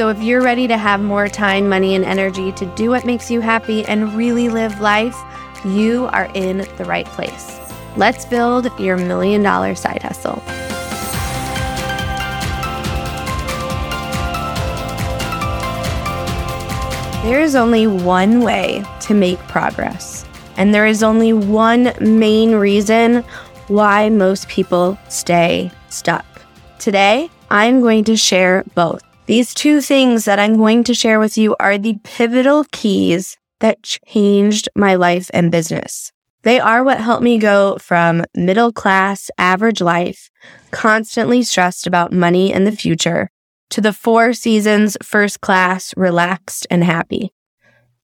So, if you're ready to have more time, money, and energy to do what makes you happy and really live life, you are in the right place. Let's build your million dollar side hustle. There is only one way to make progress, and there is only one main reason why most people stay stuck. Today, I'm going to share both. These two things that I'm going to share with you are the pivotal keys that changed my life and business. They are what helped me go from middle class, average life, constantly stressed about money and the future, to the four seasons, first class, relaxed, and happy.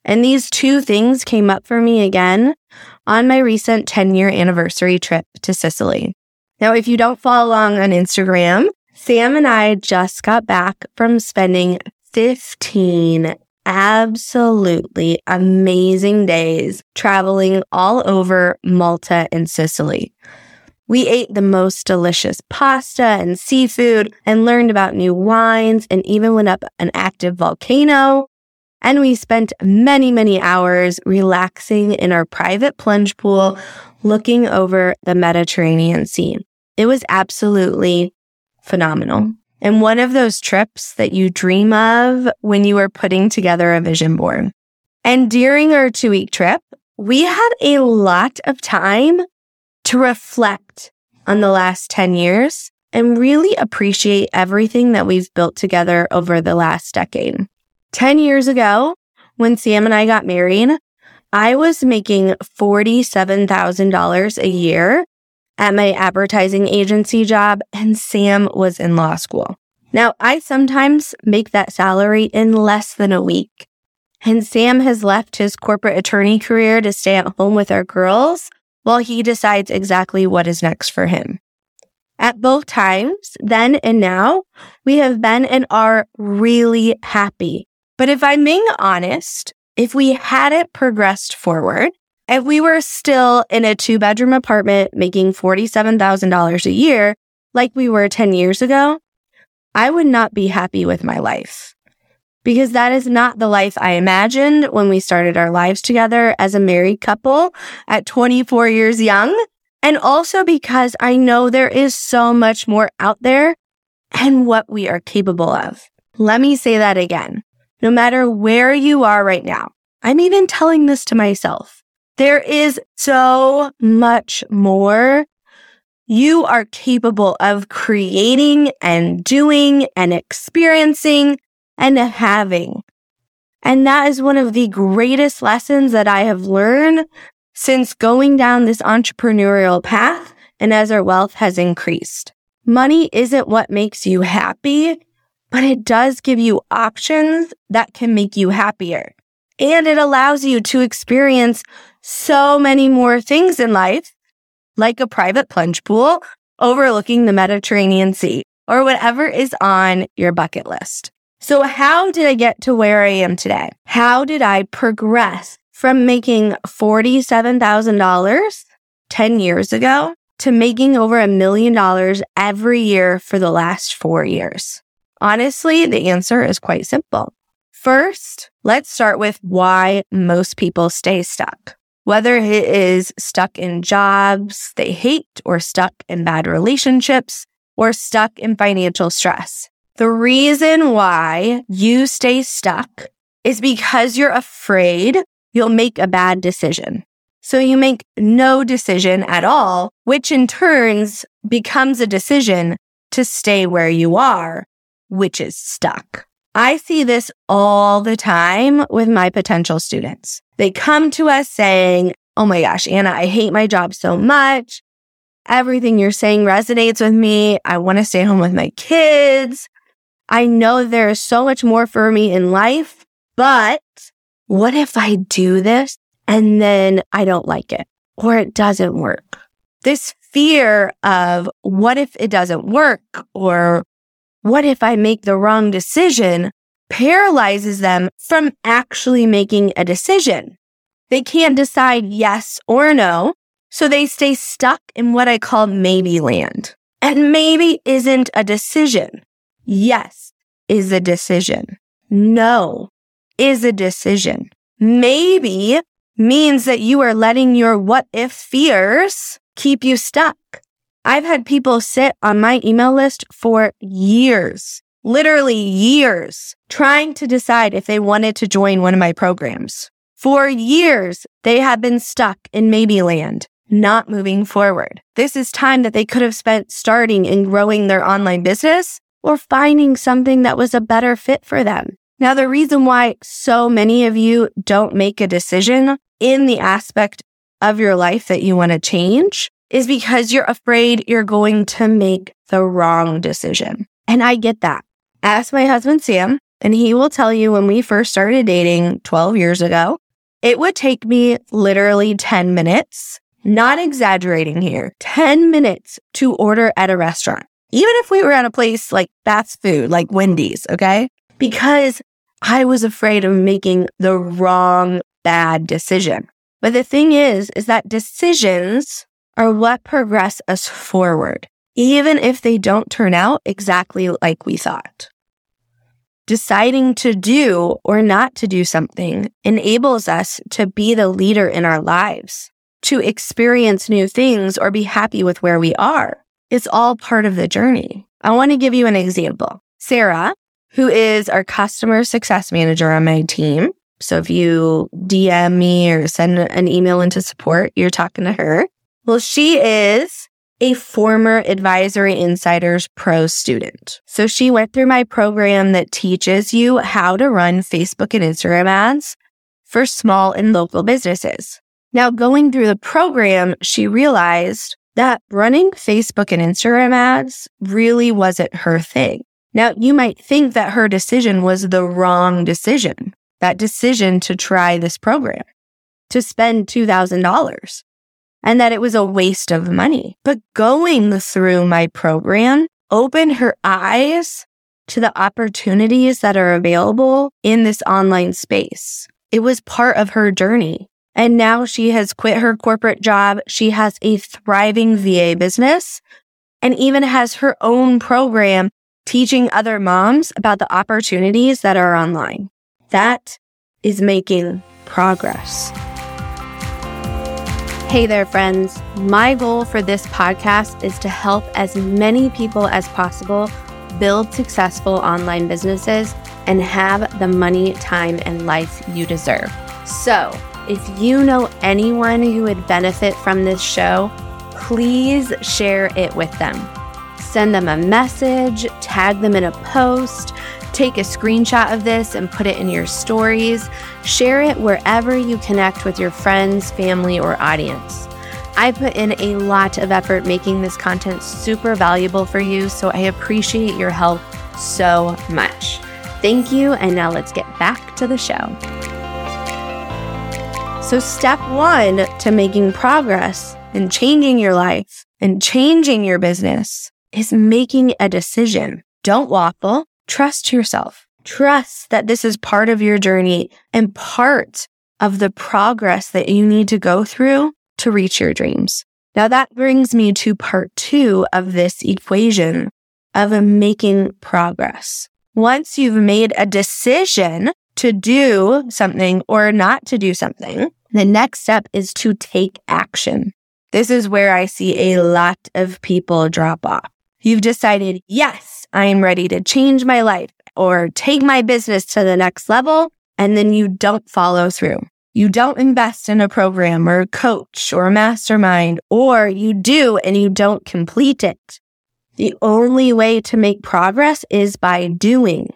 And these two things came up for me again on my recent 10 year anniversary trip to Sicily. Now, if you don't follow along on Instagram, Sam and I just got back from spending 15 absolutely amazing days traveling all over Malta and Sicily. We ate the most delicious pasta and seafood and learned about new wines and even went up an active volcano. And we spent many, many hours relaxing in our private plunge pool, looking over the Mediterranean Sea. It was absolutely phenomenal and one of those trips that you dream of when you are putting together a vision board. And during our two week trip, we had a lot of time to reflect on the last 10 years and really appreciate everything that we've built together over the last decade. 10 years ago, when Sam and I got married, I was making $47,000 a year at my advertising agency job and Sam was in law school. Now, I sometimes make that salary in less than a week. And Sam has left his corporate attorney career to stay at home with our girls while he decides exactly what is next for him. At both times, then and now, we have been and are really happy. But if I'm being honest, if we hadn't progressed forward, if we were still in a two bedroom apartment making $47,000 a year, like we were 10 years ago, I would not be happy with my life because that is not the life I imagined when we started our lives together as a married couple at 24 years young. And also because I know there is so much more out there and what we are capable of. Let me say that again. No matter where you are right now, I'm even telling this to myself. There is so much more you are capable of creating and doing and experiencing and having. And that is one of the greatest lessons that I have learned since going down this entrepreneurial path and as our wealth has increased. Money isn't what makes you happy, but it does give you options that can make you happier. And it allows you to experience so many more things in life, like a private plunge pool overlooking the Mediterranean Sea or whatever is on your bucket list. So how did I get to where I am today? How did I progress from making $47,000 10 years ago to making over a million dollars every year for the last four years? Honestly, the answer is quite simple. First, let's start with why most people stay stuck. Whether it is stuck in jobs they hate or stuck in bad relationships or stuck in financial stress. The reason why you stay stuck is because you're afraid you'll make a bad decision. So you make no decision at all, which in turns becomes a decision to stay where you are, which is stuck. I see this all the time with my potential students. They come to us saying, Oh my gosh, Anna, I hate my job so much. Everything you're saying resonates with me. I want to stay home with my kids. I know there is so much more for me in life, but what if I do this and then I don't like it or it doesn't work? This fear of what if it doesn't work or what if I make the wrong decision paralyzes them from actually making a decision. They can't decide yes or no. So they stay stuck in what I call maybe land. And maybe isn't a decision. Yes is a decision. No is a decision. Maybe means that you are letting your what if fears keep you stuck. I've had people sit on my email list for years, literally years, trying to decide if they wanted to join one of my programs. For years, they have been stuck in maybe land, not moving forward. This is time that they could have spent starting and growing their online business or finding something that was a better fit for them. Now, the reason why so many of you don't make a decision in the aspect of your life that you want to change is because you're afraid you're going to make the wrong decision. And I get that. Ask my husband, Sam, and he will tell you when we first started dating 12 years ago, it would take me literally 10 minutes, not exaggerating here, 10 minutes to order at a restaurant. Even if we were at a place like fast food, like Wendy's, okay? Because I was afraid of making the wrong bad decision. But the thing is, is that decisions are what progress us forward, even if they don't turn out exactly like we thought. Deciding to do or not to do something enables us to be the leader in our lives, to experience new things or be happy with where we are. It's all part of the journey. I want to give you an example. Sarah, who is our customer success manager on my team. So if you DM me or send an email into support, you're talking to her. Well, she is a former Advisory Insiders Pro student. So she went through my program that teaches you how to run Facebook and Instagram ads for small and local businesses. Now, going through the program, she realized that running Facebook and Instagram ads really wasn't her thing. Now, you might think that her decision was the wrong decision, that decision to try this program, to spend $2,000 and that it was a waste of money. But going through my program opened her eyes to the opportunities that are available in this online space. It was part of her journey. And now she has quit her corporate job. She has a thriving VA business and even has her own program teaching other moms about the opportunities that are online. That is making progress. Hey there, friends. My goal for this podcast is to help as many people as possible build successful online businesses and have the money, time, and life you deserve. So, if you know anyone who would benefit from this show, please share it with them. Send them a message, tag them in a post, Take a screenshot of this and put it in your stories. Share it wherever you connect with your friends, family, or audience. I put in a lot of effort making this content super valuable for you, so I appreciate your help so much. Thank you, and now let's get back to the show. So, step one to making progress and changing your life and changing your business is making a decision. Don't waffle. Trust yourself. Trust that this is part of your journey and part of the progress that you need to go through to reach your dreams. Now that brings me to part two of this equation of making progress. Once you've made a decision to do something or not to do something, the next step is to take action. This is where I see a lot of people drop off. You've decided, yes, I am ready to change my life or take my business to the next level. And then you don't follow through. You don't invest in a program or a coach or a mastermind, or you do and you don't complete it. The only way to make progress is by doing,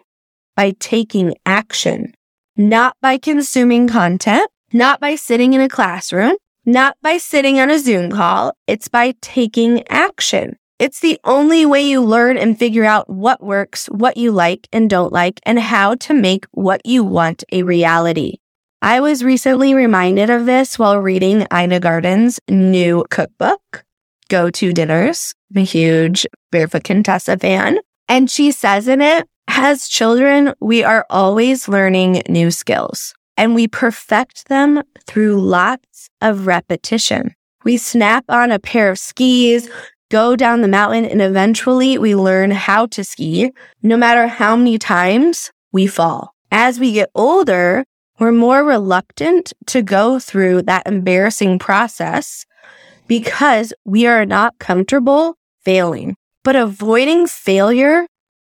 by taking action, not by consuming content, not by sitting in a classroom, not by sitting on a Zoom call. It's by taking action. It's the only way you learn and figure out what works, what you like and don't like, and how to make what you want a reality. I was recently reminded of this while reading Ina Garten's new cookbook, Go To Dinners. I'm a huge Barefoot Contessa fan. And she says in it, as children, we are always learning new skills and we perfect them through lots of repetition. We snap on a pair of skis, go down the mountain, and eventually we learn how to ski, no matter how many times we fall. As we get older, we're more reluctant to go through that embarrassing process because we are not comfortable failing. But avoiding failure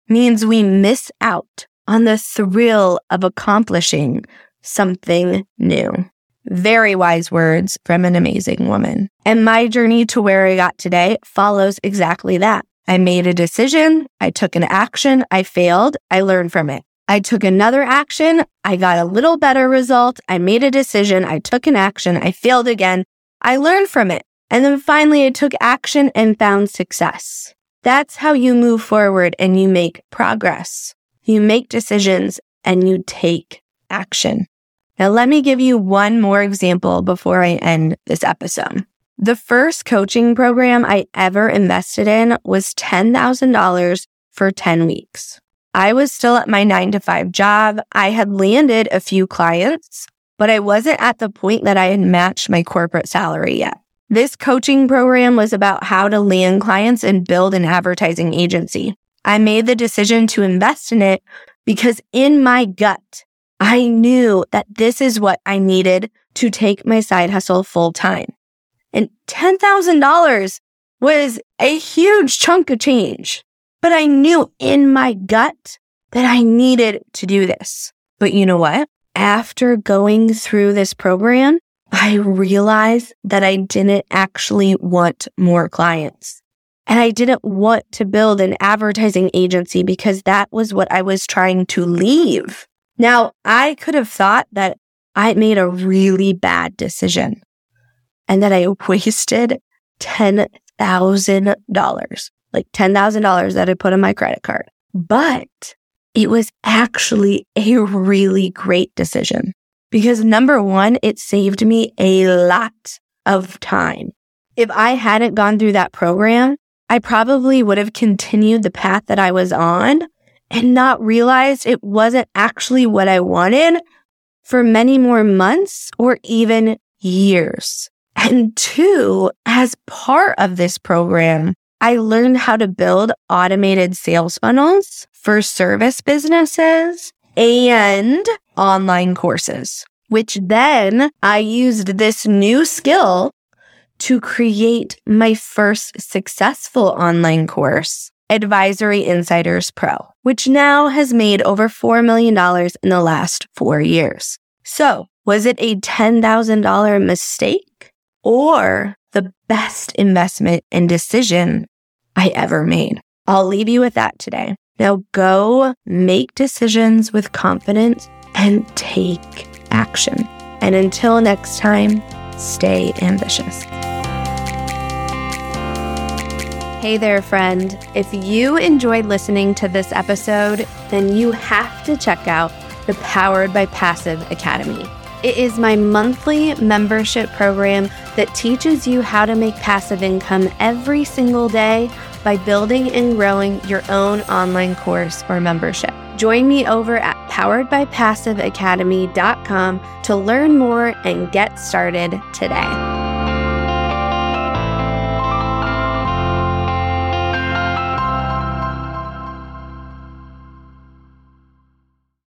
means we miss out on the thrill of accomplishing something new. Very wise words from an amazing woman. And my journey to where I got today follows exactly that. I made a decision. I took an action. I failed. I learned from it. I took another action. I got a little better result. I made a decision. I took an action. I failed again. I learned from it. And then finally I took action and found success. That's how you move forward and you make progress. You make decisions and you take action. Now, let me give you one more example before I end this episode. The first coaching program I ever invested in was $10,000 for 10 weeks. I was still at my nine to five job. I had landed a few clients, but I wasn't at the point that I had matched my corporate salary yet. This coaching program was about how to land clients and build an advertising agency. I made the decision to invest in it because in my gut, I knew that this is what I needed to take my side hustle full time. And $10,000 was a huge chunk of change. But I knew in my gut that I needed to do this. But you know what? After going through this program, I realized that I didn't actually want more clients. And I didn't want to build an advertising agency because that was what I was trying to leave. Now, I could have thought that I made a really bad decision and that I wasted $10,000 like $10,000 that I put on my credit card. But it was actually a really great decision because number one, it saved me a lot of time. If I hadn't gone through that program, I probably would have continued the path that I was on and not realized it wasn't actually what I wanted for many more months or even years. And two, as part of this program, I learned how to build automated sales funnels for service businesses and online courses, which then I used this new skill to create my first successful online course, Advisory Insiders Pro, which now has made over $4 million in the last four years. So was it a $10,000 mistake or the best investment and decision I ever made. I'll leave you with that today. Now go make decisions with confidence and take action. And until next time, stay ambitious. Hey there, friend. If you enjoyed listening to this episode, then you have to check out the Powered by Passive Academy. It is my monthly membership program that teaches you how to make passive income every single day by building and growing your own online course or membership. Join me over at poweredbypassiveacademy.com to learn more and get started today.